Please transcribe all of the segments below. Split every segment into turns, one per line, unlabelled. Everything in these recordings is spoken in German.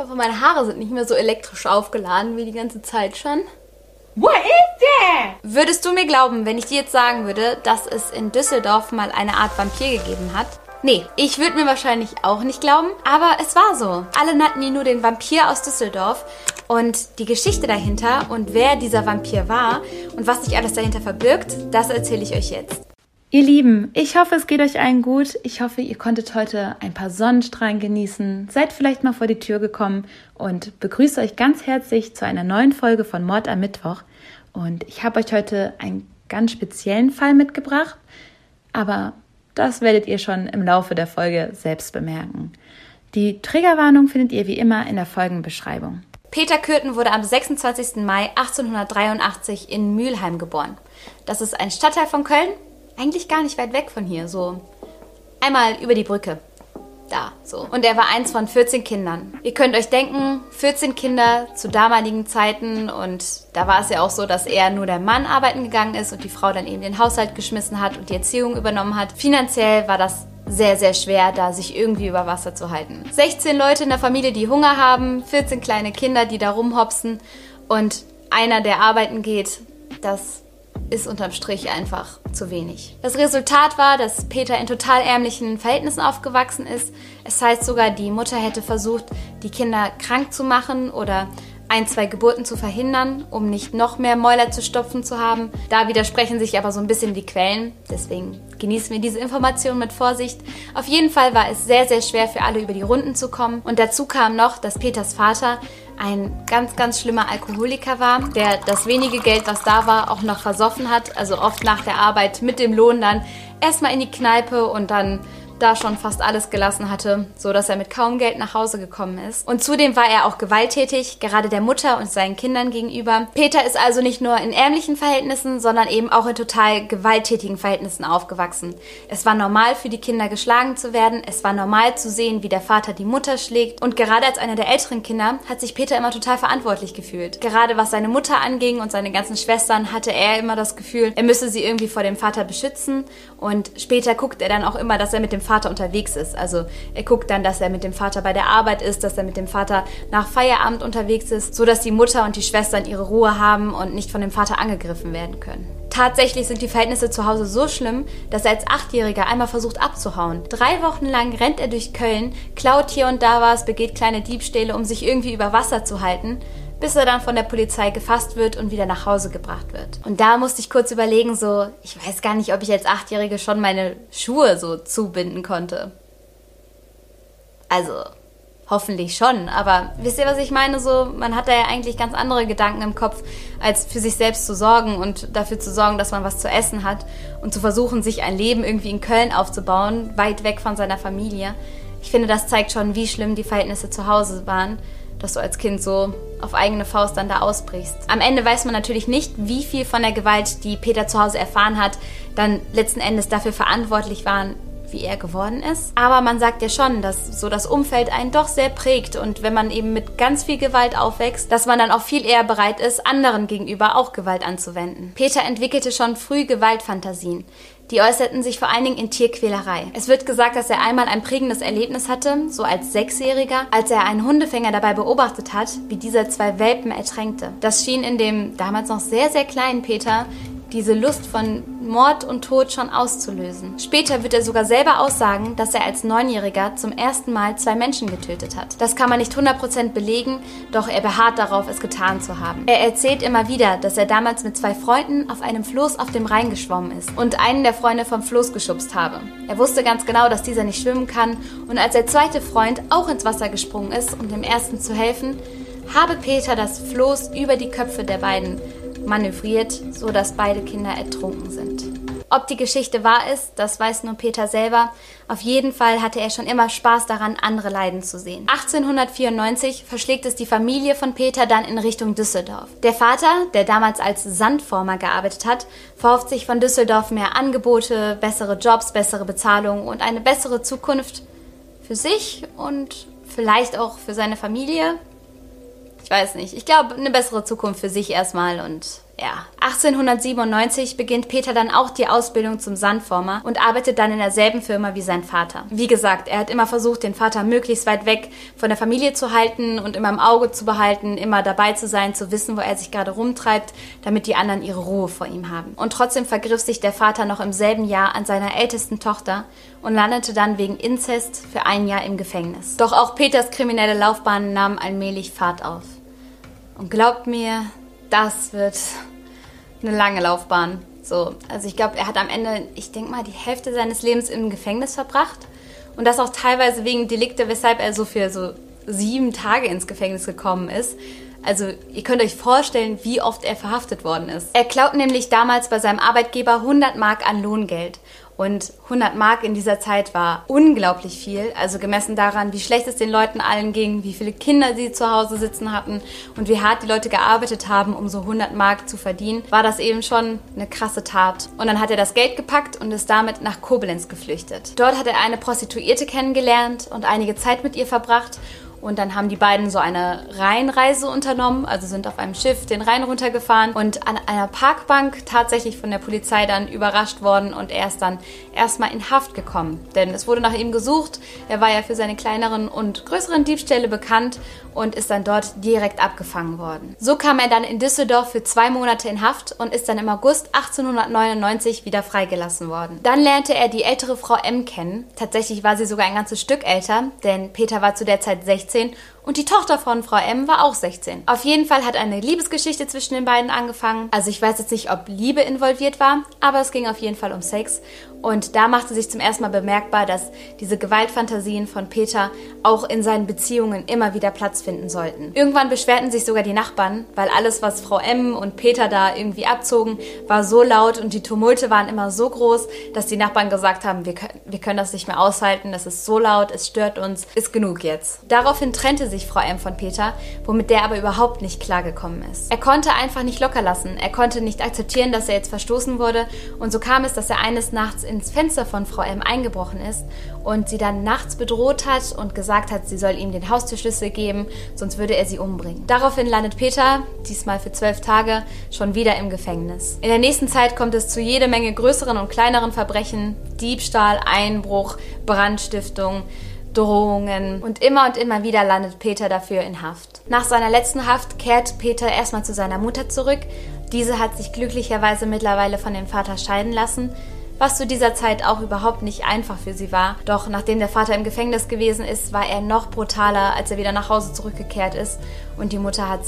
hoffe, meine Haare sind nicht mehr so elektrisch aufgeladen wie die ganze Zeit schon.
What is that?
Würdest du mir glauben, wenn ich dir jetzt sagen würde, dass es in Düsseldorf mal eine Art Vampir gegeben hat? Nee, ich würde mir wahrscheinlich auch nicht glauben, aber es war so. Alle nannten ihn nur den Vampir aus Düsseldorf. Und die Geschichte dahinter und wer dieser Vampir war und was sich alles dahinter verbirgt, das erzähle ich euch jetzt.
Ihr Lieben, ich hoffe, es geht euch allen gut. Ich hoffe, ihr konntet heute ein paar Sonnenstrahlen genießen, seid vielleicht mal vor die Tür gekommen und begrüße euch ganz herzlich zu einer neuen Folge von Mord am Mittwoch. Und ich habe euch heute einen ganz speziellen Fall mitgebracht, aber das werdet ihr schon im Laufe der Folge selbst bemerken. Die Triggerwarnung findet ihr wie immer in der Folgenbeschreibung.
Peter Kürten wurde am 26. Mai 1883 in Mülheim geboren. Das ist ein Stadtteil von Köln eigentlich gar nicht weit weg von hier, so einmal über die Brücke. Da, so. Und er war eins von 14 Kindern. Ihr könnt euch denken, 14 Kinder zu damaligen Zeiten und da war es ja auch so, dass er nur der Mann arbeiten gegangen ist und die Frau dann eben den Haushalt geschmissen hat und die Erziehung übernommen hat. Finanziell war das sehr, sehr schwer, da sich irgendwie über Wasser zu halten. 16 Leute in der Familie, die Hunger haben, 14 kleine Kinder, die da rumhopsen und einer, der arbeiten geht, das ist unterm Strich einfach zu wenig. Das Resultat war, dass Peter in total ärmlichen Verhältnissen aufgewachsen ist. Es heißt sogar, die Mutter hätte versucht, die Kinder krank zu machen oder ein, zwei Geburten zu verhindern, um nicht noch mehr Mäuler zu stopfen zu haben. Da widersprechen sich aber so ein bisschen die Quellen. Deswegen genießen wir diese Information mit Vorsicht. Auf jeden Fall war es sehr, sehr schwer für alle über die Runden zu kommen. Und dazu kam noch, dass Peters Vater ein ganz, ganz schlimmer Alkoholiker war, der das wenige Geld, was da war, auch noch versoffen hat. Also oft nach der Arbeit mit dem Lohn dann erstmal in die Kneipe und dann da schon fast alles gelassen hatte, so dass er mit kaum Geld nach Hause gekommen ist. Und zudem war er auch gewalttätig, gerade der Mutter und seinen Kindern gegenüber. Peter ist also nicht nur in ärmlichen Verhältnissen, sondern eben auch in total gewalttätigen Verhältnissen aufgewachsen. Es war normal für die Kinder geschlagen zu werden, es war normal zu sehen, wie der Vater die Mutter schlägt und gerade als einer der älteren Kinder hat sich Peter immer total verantwortlich gefühlt. Gerade was seine Mutter anging und seine ganzen Schwestern hatte er immer das Gefühl, er müsse sie irgendwie vor dem Vater beschützen und später guckt er dann auch immer, dass er mit dem Vater unterwegs ist. Also er guckt dann, dass er mit dem Vater bei der Arbeit ist, dass er mit dem Vater nach Feierabend unterwegs ist, so dass die Mutter und die Schwestern ihre Ruhe haben und nicht von dem Vater angegriffen werden können. Tatsächlich sind die Verhältnisse zu Hause so schlimm, dass er als Achtjähriger einmal versucht abzuhauen. Drei Wochen lang rennt er durch Köln, klaut hier und da was, begeht kleine Diebstähle, um sich irgendwie über Wasser zu halten bis er dann von der Polizei gefasst wird und wieder nach Hause gebracht wird. Und da musste ich kurz überlegen, so, ich weiß gar nicht, ob ich als Achtjährige schon meine Schuhe so zubinden konnte. Also, hoffentlich schon, aber wisst ihr, was ich meine? So, man hat da ja eigentlich ganz andere Gedanken im Kopf, als für sich selbst zu sorgen und dafür zu sorgen, dass man was zu essen hat und zu versuchen, sich ein Leben irgendwie in Köln aufzubauen, weit weg von seiner Familie. Ich finde, das zeigt schon, wie schlimm die Verhältnisse zu Hause waren dass du als Kind so auf eigene Faust dann da ausbrichst. Am Ende weiß man natürlich nicht, wie viel von der Gewalt, die Peter zu Hause erfahren hat, dann letzten Endes dafür verantwortlich waren, wie er geworden ist. Aber man sagt ja schon, dass so das Umfeld einen doch sehr prägt und wenn man eben mit ganz viel Gewalt aufwächst, dass man dann auch viel eher bereit ist, anderen gegenüber auch Gewalt anzuwenden. Peter entwickelte schon früh Gewaltfantasien. Die äußerten sich vor allen Dingen in Tierquälerei. Es wird gesagt, dass er einmal ein prägendes Erlebnis hatte, so als Sechsjähriger, als er einen Hundefänger dabei beobachtet hat, wie dieser zwei Welpen ertränkte. Das schien in dem damals noch sehr, sehr kleinen Peter diese Lust von Mord und Tod schon auszulösen. Später wird er sogar selber aussagen, dass er als Neunjähriger zum ersten Mal zwei Menschen getötet hat. Das kann man nicht 100% belegen, doch er beharrt darauf, es getan zu haben. Er erzählt immer wieder, dass er damals mit zwei Freunden auf einem Floß auf dem Rhein geschwommen ist und einen der Freunde vom Floß geschubst habe. Er wusste ganz genau, dass dieser nicht schwimmen kann und als der zweite Freund auch ins Wasser gesprungen ist, um dem ersten zu helfen, habe Peter das Floß über die Köpfe der beiden manövriert, sodass beide Kinder ertrunken sind. Ob die Geschichte wahr ist, das weiß nur Peter selber. Auf jeden Fall hatte er schon immer Spaß daran, andere leiden zu sehen. 1894 verschlägt es die Familie von Peter dann in Richtung Düsseldorf. Der Vater, der damals als Sandformer gearbeitet hat, verhofft sich von Düsseldorf mehr Angebote, bessere Jobs, bessere Bezahlung und eine bessere Zukunft für sich und vielleicht auch für seine Familie. Ich weiß nicht. Ich glaube, eine bessere Zukunft für sich erstmal und Ja, 1897 beginnt Peter dann auch die Ausbildung zum Sandformer und arbeitet dann in derselben Firma wie sein Vater. Wie gesagt, er hat immer versucht, den Vater möglichst weit weg von der Familie zu halten und immer im Auge zu behalten, immer dabei zu sein, zu wissen, wo er sich gerade rumtreibt, damit die anderen ihre Ruhe vor ihm haben. Und trotzdem vergriff sich der Vater noch im selben Jahr an seiner ältesten Tochter und landete dann wegen Inzest für ein Jahr im Gefängnis. Doch auch Peters kriminelle Laufbahn nahm allmählich Fahrt auf. Und glaubt mir, das wird eine lange Laufbahn. So, also ich glaube, er hat am Ende, ich denke mal, die Hälfte seines Lebens im Gefängnis verbracht. Und das auch teilweise wegen Delikte, weshalb er so für so sieben Tage ins Gefängnis gekommen ist. Also ihr könnt euch vorstellen, wie oft er verhaftet worden ist. Er klaut nämlich damals bei seinem Arbeitgeber 100 Mark an Lohngeld. Und 100 Mark in dieser Zeit war unglaublich viel, also gemessen daran, wie schlecht es den Leuten allen ging, wie viele Kinder sie zu Hause sitzen hatten und wie hart die Leute gearbeitet haben, um so 100 Mark zu verdienen, war das eben schon eine krasse Tat. Und dann hat er das Geld gepackt und ist damit nach Koblenz geflüchtet. Dort hat er eine Prostituierte kennengelernt und einige Zeit mit ihr verbracht und dann haben die beiden so eine Rheinreise unternommen, also sind auf einem Schiff den Rhein runtergefahren und an einer Parkbank tatsächlich von der Polizei dann überrascht worden und er ist dann erstmal in Haft gekommen. Denn es wurde nach ihm gesucht. Er war ja für seine kleineren und größeren Diebstähle bekannt und ist dann dort direkt abgefangen worden. So kam er dann in Düsseldorf für zwei Monate in Haft und ist dann im August 1899 wieder freigelassen worden. Dann lernte er die ältere Frau M kennen. Tatsächlich war sie sogar ein ganzes Stück älter, denn Peter war zu der Zeit 16 und die Tochter von Frau M war auch 16. Auf jeden Fall hat eine Liebesgeschichte zwischen den beiden angefangen. Also ich weiß jetzt nicht, ob Liebe involviert war, aber es ging auf jeden Fall um Sex. Und da machte sich zum ersten Mal bemerkbar, dass diese Gewaltfantasien von Peter auch in seinen Beziehungen immer wieder Platz finden sollten. Irgendwann beschwerten sich sogar die Nachbarn, weil alles, was Frau M und Peter da irgendwie abzogen, war so laut und die Tumulte waren immer so groß, dass die Nachbarn gesagt haben, wir können, wir können das nicht mehr aushalten, das ist so laut, es stört uns, ist genug jetzt. Daraufhin trennte sich Frau M von Peter, womit der aber überhaupt nicht klargekommen ist. Er konnte einfach nicht locker lassen, er konnte nicht akzeptieren, dass er jetzt verstoßen wurde und so kam es, dass er eines Nachts ins Fenster von Frau M eingebrochen ist und sie dann nachts bedroht hat und gesagt hat, sie soll ihm den Haustürschlüssel geben, sonst würde er sie umbringen. Daraufhin landet Peter, diesmal für zwölf Tage, schon wieder im Gefängnis. In der nächsten Zeit kommt es zu jede Menge größeren und kleineren Verbrechen, Diebstahl, Einbruch, Brandstiftung, Drohungen und immer und immer wieder landet Peter dafür in Haft. Nach seiner letzten Haft kehrt Peter erstmal zu seiner Mutter zurück. Diese hat sich glücklicherweise mittlerweile von dem Vater scheiden lassen was zu dieser Zeit auch überhaupt nicht einfach für sie war. Doch nachdem der Vater im Gefängnis gewesen ist, war er noch brutaler, als er wieder nach Hause zurückgekehrt ist und die Mutter hat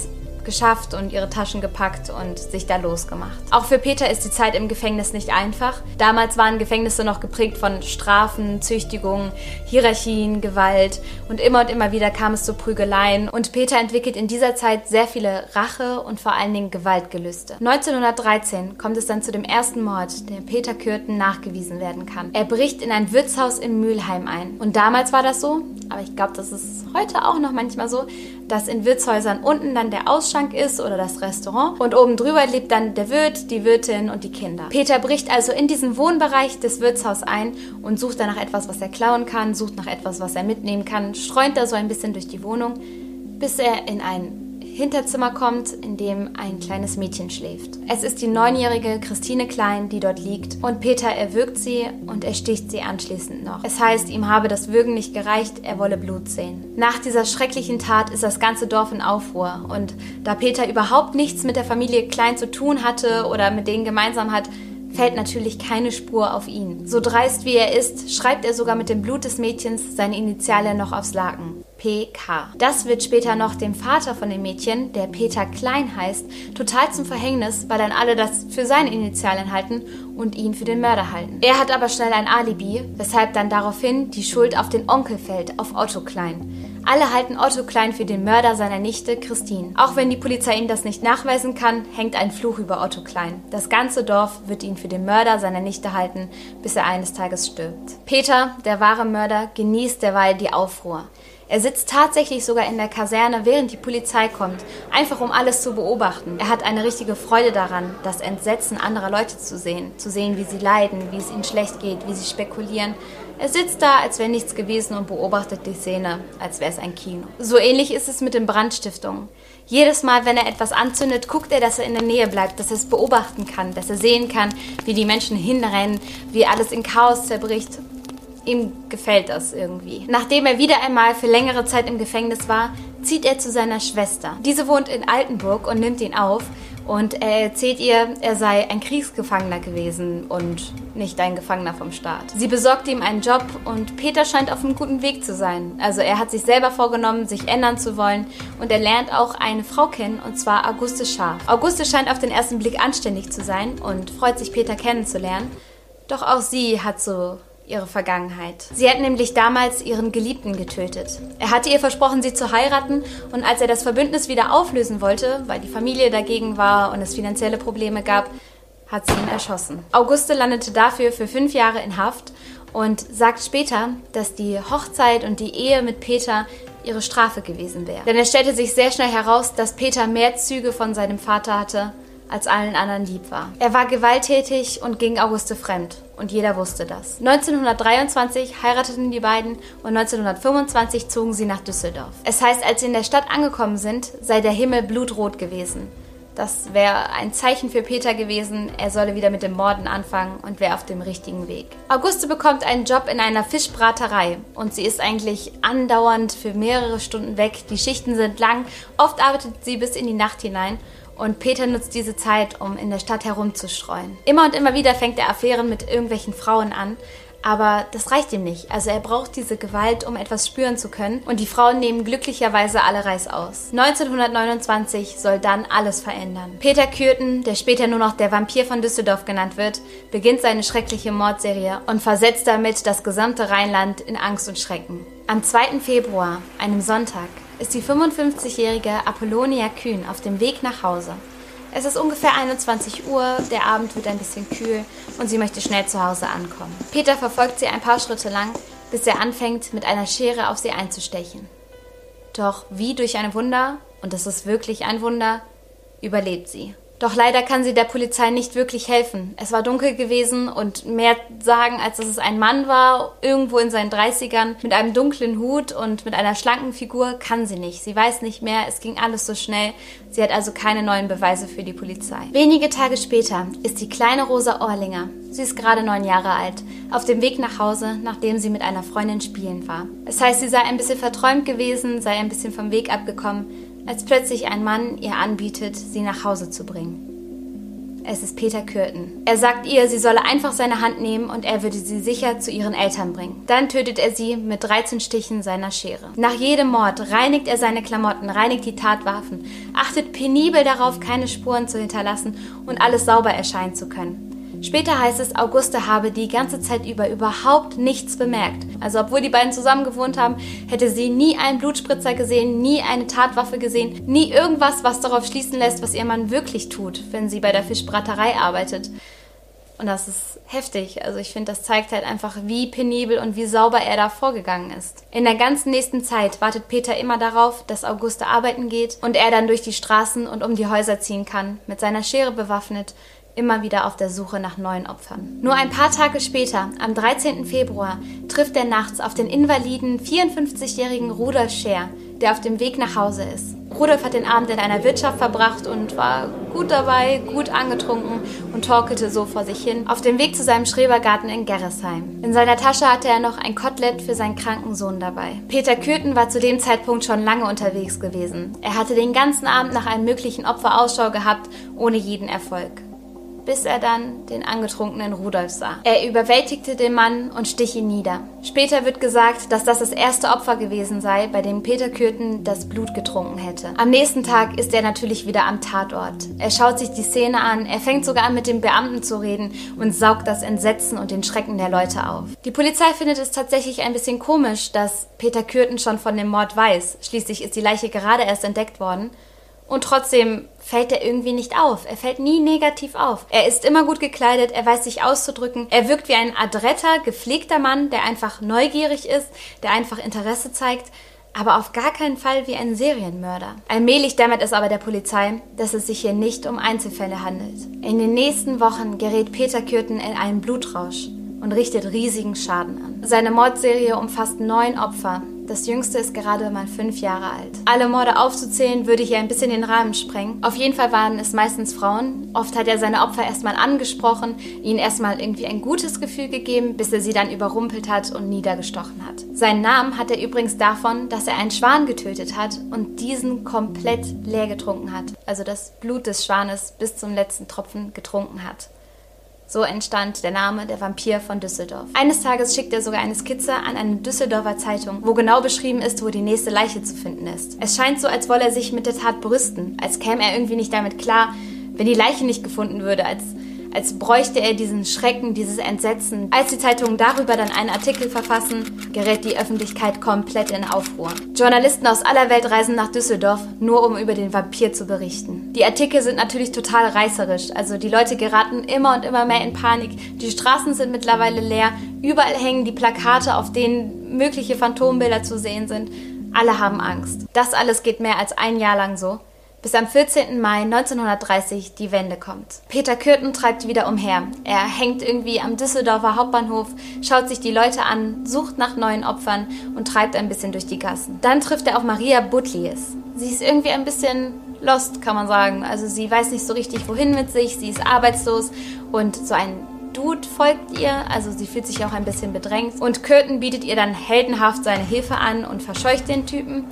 geschafft und ihre Taschen gepackt und sich da losgemacht. Auch für Peter ist die Zeit im Gefängnis nicht einfach. Damals waren Gefängnisse noch geprägt von Strafen, Züchtigungen, Hierarchien, Gewalt und immer und immer wieder kam es zu Prügeleien und Peter entwickelt in dieser Zeit sehr viele Rache und vor allen Dingen Gewaltgelüste. 1913 kommt es dann zu dem ersten Mord, der Peter Kürten nachgewiesen werden kann. Er bricht in ein Wirtshaus in Mülheim ein und damals war das so, aber ich glaube, das ist heute auch noch manchmal so, dass in Wirtshäusern unten dann der Ausschank ist oder das Restaurant und oben drüber lebt dann der Wirt, die Wirtin und die Kinder. Peter bricht also in diesen Wohnbereich des Wirtshauses ein und sucht danach etwas, was er klauen kann, sucht nach etwas, was er mitnehmen kann, streunt da so ein bisschen durch die Wohnung, bis er in ein Hinterzimmer kommt, in dem ein kleines Mädchen schläft. Es ist die neunjährige Christine Klein, die dort liegt und Peter erwürgt sie und ersticht sie anschließend noch. Es heißt, ihm habe das Würgen nicht gereicht, er wolle Blut sehen. Nach dieser schrecklichen Tat ist das ganze Dorf in Aufruhr und da Peter überhaupt nichts mit der Familie Klein zu tun hatte oder mit denen gemeinsam hat, fällt natürlich keine Spur auf ihn. So dreist wie er ist, schreibt er sogar mit dem Blut des Mädchens seine Initiale noch aufs Laken. PK. Das wird später noch dem Vater von dem Mädchen, der Peter Klein heißt, total zum Verhängnis, weil dann alle das für seine Initialen halten und ihn für den Mörder halten. Er hat aber schnell ein Alibi, weshalb dann daraufhin die Schuld auf den Onkel fällt, auf Otto Klein. Alle halten Otto Klein für den Mörder seiner Nichte Christine. Auch wenn die Polizei ihm das nicht nachweisen kann, hängt ein Fluch über Otto Klein. Das ganze Dorf wird ihn für den Mörder seiner Nichte halten, bis er eines Tages stirbt. Peter, der wahre Mörder, genießt derweil die Aufruhr. Er sitzt tatsächlich sogar in der Kaserne, während die Polizei kommt, einfach um alles zu beobachten. Er hat eine richtige Freude daran, das Entsetzen anderer Leute zu sehen, zu sehen, wie sie leiden, wie es ihnen schlecht geht, wie sie spekulieren. Er sitzt da, als wäre nichts gewesen und beobachtet die Szene, als wäre es ein Kino. So ähnlich ist es mit den Brandstiftungen. Jedes Mal, wenn er etwas anzündet, guckt er, dass er in der Nähe bleibt, dass er es beobachten kann, dass er sehen kann, wie die Menschen hinrennen, wie alles in Chaos zerbricht. Ihm gefällt das irgendwie. Nachdem er wieder einmal für längere Zeit im Gefängnis war, zieht er zu seiner Schwester. Diese wohnt in Altenburg und nimmt ihn auf, und er erzählt ihr, er sei ein Kriegsgefangener gewesen und nicht ein Gefangener vom Staat. Sie besorgt ihm einen Job und Peter scheint auf einem guten Weg zu sein. Also er hat sich selber vorgenommen, sich ändern zu wollen und er lernt auch eine Frau kennen und zwar Auguste Scharf. Auguste scheint auf den ersten Blick anständig zu sein und freut sich, Peter kennenzulernen. Doch auch sie hat so ihre Vergangenheit. Sie hat nämlich damals ihren Geliebten getötet. Er hatte ihr versprochen, sie zu heiraten und als er das Verbündnis wieder auflösen wollte, weil die Familie dagegen war und es finanzielle Probleme gab, hat sie ihn erschossen. Auguste landete dafür für fünf Jahre in Haft und sagt später, dass die Hochzeit und die Ehe mit Peter ihre Strafe gewesen wäre. Denn es stellte sich sehr schnell heraus, dass Peter mehr Züge von seinem Vater hatte als allen anderen lieb war. Er war gewalttätig und ging Auguste fremd und jeder wusste das. 1923 heirateten die beiden und 1925 zogen sie nach Düsseldorf. Es heißt, als sie in der Stadt angekommen sind, sei der Himmel blutrot gewesen. Das wäre ein Zeichen für Peter gewesen, er solle wieder mit dem Morden anfangen und wäre auf dem richtigen Weg. Auguste bekommt einen Job in einer Fischbraterei und sie ist eigentlich andauernd für mehrere Stunden weg. Die Schichten sind lang, oft arbeitet sie bis in die Nacht hinein und Peter nutzt diese Zeit, um in der Stadt herumzustreuen. Immer und immer wieder fängt er Affären mit irgendwelchen Frauen an, aber das reicht ihm nicht. Also er braucht diese Gewalt, um etwas spüren zu können. Und die Frauen nehmen glücklicherweise alle Reis aus. 1929 soll dann alles verändern. Peter Kürten, der später nur noch der Vampir von Düsseldorf genannt wird, beginnt seine schreckliche Mordserie und versetzt damit das gesamte Rheinland in Angst und Schrecken. Am 2. Februar, einem Sonntag, ist die 55-jährige Apollonia Kühn auf dem Weg nach Hause. Es ist ungefähr 21 Uhr, der Abend wird ein bisschen kühl und sie möchte schnell zu Hause ankommen. Peter verfolgt sie ein paar Schritte lang, bis er anfängt, mit einer Schere auf sie einzustechen. Doch wie durch ein Wunder, und es ist wirklich ein Wunder, überlebt sie. Doch leider kann sie der Polizei nicht wirklich helfen. Es war dunkel gewesen und mehr sagen, als dass es ein Mann war, irgendwo in seinen 30ern, mit einem dunklen Hut und mit einer schlanken Figur, kann sie nicht. Sie weiß nicht mehr, es ging alles so schnell. Sie hat also keine neuen Beweise für die Polizei. Wenige Tage später ist die kleine Rosa Orlinger, sie ist gerade neun Jahre alt, auf dem Weg nach Hause, nachdem sie mit einer Freundin spielen war. Es heißt, sie sei ein bisschen verträumt gewesen, sei ein bisschen vom Weg abgekommen, als plötzlich ein Mann ihr anbietet, sie nach Hause zu bringen. Es ist Peter Kürten. Er sagt ihr, sie solle einfach seine Hand nehmen und er würde sie sicher zu ihren Eltern bringen. Dann tötet er sie mit 13 Stichen seiner Schere. Nach jedem Mord reinigt er seine Klamotten, reinigt die Tatwaffen, achtet penibel darauf, keine Spuren zu hinterlassen und alles sauber erscheinen zu können. Später heißt es, Auguste habe die ganze Zeit über überhaupt nichts bemerkt. Also obwohl die beiden zusammen gewohnt haben, hätte sie nie einen Blutspritzer gesehen, nie eine Tatwaffe gesehen, nie irgendwas, was darauf schließen lässt, was ihr Mann wirklich tut, wenn sie bei der Fischbraterei arbeitet. Und das ist heftig. Also ich finde, das zeigt halt einfach, wie penibel und wie sauber er da vorgegangen ist. In der ganzen nächsten Zeit wartet Peter immer darauf, dass Auguste arbeiten geht und er dann durch die Straßen und um die Häuser ziehen kann, mit seiner Schere bewaffnet, immer wieder auf der Suche nach neuen Opfern. Nur ein paar Tage später, am 13. Februar, trifft er nachts auf den invaliden 54-jährigen Rudolf Scher, der auf dem Weg nach Hause ist. Rudolf hat den Abend in einer Wirtschaft verbracht und war gut dabei, gut angetrunken und torkelte so vor sich hin auf dem Weg zu seinem Schrebergarten in Gerresheim. In seiner Tasche hatte er noch ein Kotelett für seinen kranken Sohn dabei. Peter Kürten war zu dem Zeitpunkt schon lange unterwegs gewesen. Er hatte den ganzen Abend nach einem möglichen Opfer Ausschau gehabt, ohne jeden Erfolg bis er dann den angetrunkenen Rudolf sah. Er überwältigte den Mann und stich ihn nieder. Später wird gesagt, dass das das erste Opfer gewesen sei, bei dem Peter Kürten das Blut getrunken hätte. Am nächsten Tag ist er natürlich wieder am Tatort. Er schaut sich die Szene an, er fängt sogar an mit dem Beamten zu reden und saugt das Entsetzen und den Schrecken der Leute auf. Die Polizei findet es tatsächlich ein bisschen komisch, dass Peter Kürten schon von dem Mord weiß. Schließlich ist die Leiche gerade erst entdeckt worden. Und trotzdem fällt er irgendwie nicht auf. Er fällt nie negativ auf. Er ist immer gut gekleidet, er weiß sich auszudrücken. Er wirkt wie ein adretter, gepflegter Mann, der einfach neugierig ist, der einfach Interesse zeigt, aber auf gar keinen Fall wie ein Serienmörder. Allmählich dämmert es aber der Polizei, dass es sich hier nicht um Einzelfälle handelt. In den nächsten Wochen gerät Peter Kürten in einen Blutrausch. und richtet riesigen Schaden an. Seine Mordserie umfasst neun Opfer. Das jüngste ist gerade mal fünf Jahre alt. Alle Morde aufzuzählen, würde hier ein bisschen den Rahmen sprengen. Auf jeden Fall waren es meistens Frauen. Oft hat er seine Opfer erstmal angesprochen, ihnen erstmal irgendwie ein gutes Gefühl gegeben, bis er sie dann überrumpelt hat und niedergestochen hat. Seinen Namen hat er übrigens davon, dass er einen Schwan getötet hat und diesen komplett leer getrunken hat. Also das Blut des Schwanes bis zum letzten Tropfen getrunken hat. So entstand der Name der Vampir von Düsseldorf. Eines Tages schickt er sogar eine Skizze an eine Düsseldorfer Zeitung, wo genau beschrieben ist, wo die nächste Leiche zu finden ist. Es scheint so, als wolle er sich mit der Tat brüsten, als käme er irgendwie nicht damit klar, wenn die Leiche nicht gefunden würde, als als bräuchte er diesen Schrecken, dieses Entsetzen. Als die Zeitungen darüber dann einen Artikel verfassen, gerät die Öffentlichkeit komplett in Aufruhr. Journalisten aus aller Welt reisen nach Düsseldorf, nur um über den Vampir zu berichten. Die Artikel sind natürlich total reißerisch, also die Leute geraten immer und immer mehr in Panik. Die Straßen sind mittlerweile leer, überall hängen die Plakate, auf denen mögliche Phantombilder zu sehen sind. Alle haben Angst. Das alles geht mehr als ein Jahr lang so bis am 14. Mai 1930 die Wende kommt. Peter Kürten treibt wieder umher. Er hängt irgendwie am Düsseldorfer Hauptbahnhof, schaut sich die Leute an, sucht nach neuen Opfern und treibt ein bisschen durch die Gassen. Dann trifft er auf Maria Butlies. Sie ist irgendwie ein bisschen lost, kann man sagen. Also sie weiß nicht so richtig, wohin mit sich, sie ist arbeitslos und so ein Dude folgt ihr, also sie fühlt sich auch ein bisschen bedrängt. Und Curtin bietet ihr dann heldenhaft seine Hilfe an und verscheucht den Typen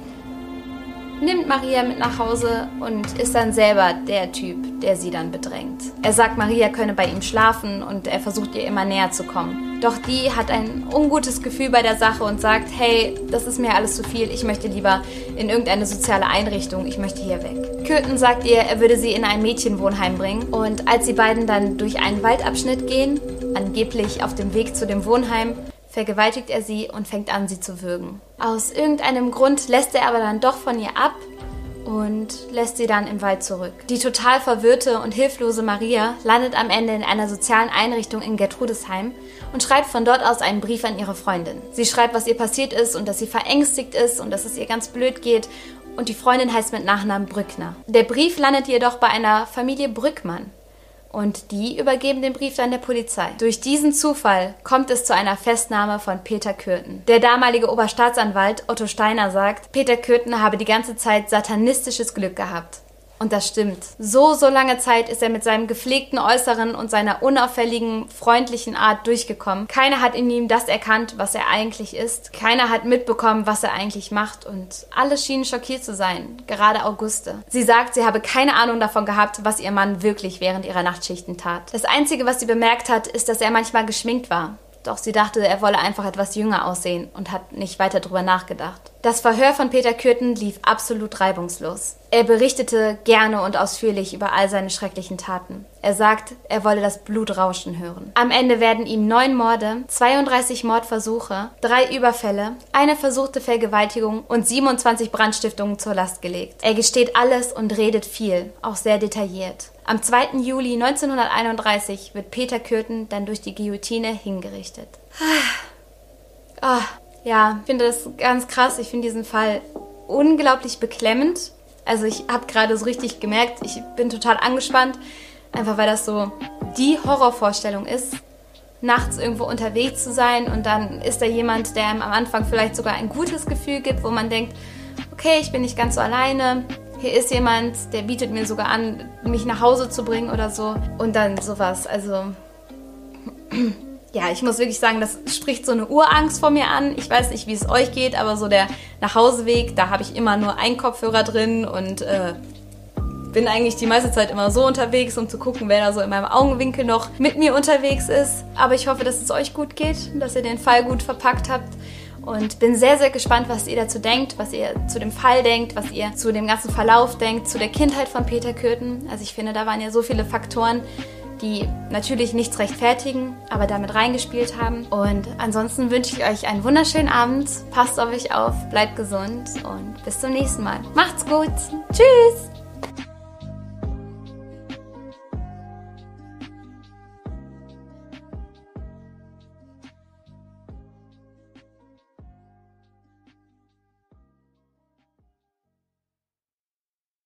nimmt Maria mit nach Hause und ist dann selber der Typ, der sie dann bedrängt. Er sagt, Maria könne bei ihm schlafen und er versucht ihr immer näher zu kommen. Doch die hat ein ungutes Gefühl bei der Sache und sagt, hey, das ist mir alles zu viel, ich möchte lieber in irgendeine soziale Einrichtung, ich möchte hier weg. Köthen sagt ihr, er würde sie in ein Mädchenwohnheim bringen und als die beiden dann durch einen Waldabschnitt gehen, angeblich auf dem Weg zu dem Wohnheim, vergewaltigt er sie und fängt an, sie zu würgen. Aus irgendeinem Grund lässt er aber dann doch von ihr ab und lässt sie dann im Wald zurück. Die total verwirrte und hilflose Maria landet am Ende in einer sozialen Einrichtung in Gertrudesheim und schreibt von dort aus einen Brief an ihre Freundin. Sie schreibt, was ihr passiert ist und dass sie verängstigt ist und dass es ihr ganz blöd geht und die Freundin heißt mit Nachnamen Brückner. Der Brief landet jedoch bei einer Familie Brückmann. Und die übergeben den Brief dann der Polizei. Durch diesen Zufall kommt es zu einer Festnahme von Peter Kürten. Der damalige Oberstaatsanwalt Otto Steiner sagt, Peter Kürten habe die ganze Zeit satanistisches Glück gehabt. Und das stimmt. So, so lange Zeit ist er mit seinem gepflegten Äußeren und seiner unauffälligen, freundlichen Art durchgekommen. Keiner hat in ihm das erkannt, was er eigentlich ist. Keiner hat mitbekommen, was er eigentlich macht. Und alle schienen schockiert zu sein. Gerade Auguste. Sie sagt, sie habe keine Ahnung davon gehabt, was ihr Mann wirklich während ihrer Nachtschichten tat. Das Einzige, was sie bemerkt hat, ist, dass er manchmal geschminkt war. Doch sie dachte, er wolle einfach etwas jünger aussehen und hat nicht weiter drüber nachgedacht. Das Verhör von Peter Kürten lief absolut reibungslos. Er berichtete gerne und ausführlich über all seine schrecklichen Taten. Er sagt, er wolle das Blut rauschen hören. Am Ende werden ihm neun Morde, 32 Mordversuche, drei Überfälle, eine versuchte Vergewaltigung und 27 Brandstiftungen zur Last gelegt. Er gesteht alles und redet viel, auch sehr detailliert. Am 2. Juli 1931 wird Peter Kürten dann durch die Guillotine hingerichtet. Ah, ja, ich finde das ganz krass. Ich finde diesen Fall unglaublich beklemmend. Also ich habe gerade so richtig gemerkt, ich bin total angespannt, einfach weil das so die Horrorvorstellung ist, nachts irgendwo unterwegs zu sein und dann ist da jemand, der einem am Anfang vielleicht sogar ein gutes Gefühl gibt, wo man denkt, okay, ich bin nicht ganz so alleine, hier ist jemand, der bietet mir sogar an, mich nach Hause zu bringen oder so. Und dann sowas. Also, ja, ich muss wirklich sagen, das spricht so eine Urangst vor mir an. Ich weiß nicht, wie es euch geht, aber so der Nachhauseweg, da habe ich immer nur einen Kopfhörer drin und äh, bin eigentlich die meiste Zeit immer so unterwegs, um zu gucken, wer da so in meinem Augenwinkel noch mit mir unterwegs ist. Aber ich hoffe, dass es euch gut geht, dass ihr den Fall gut verpackt habt und bin sehr, sehr gespannt, was ihr dazu denkt, was ihr zu dem Fall denkt, was ihr zu dem ganzen Verlauf denkt, zu der Kindheit von Peter Kürten. Also ich finde, da waren ja so viele Faktoren, die natürlich nichts rechtfertigen, aber damit reingespielt haben. Und ansonsten wünsche ich euch einen wunderschönen Abend. Passt auf euch auf, bleibt gesund und bis zum nächsten Mal. Macht's gut. Tschüss.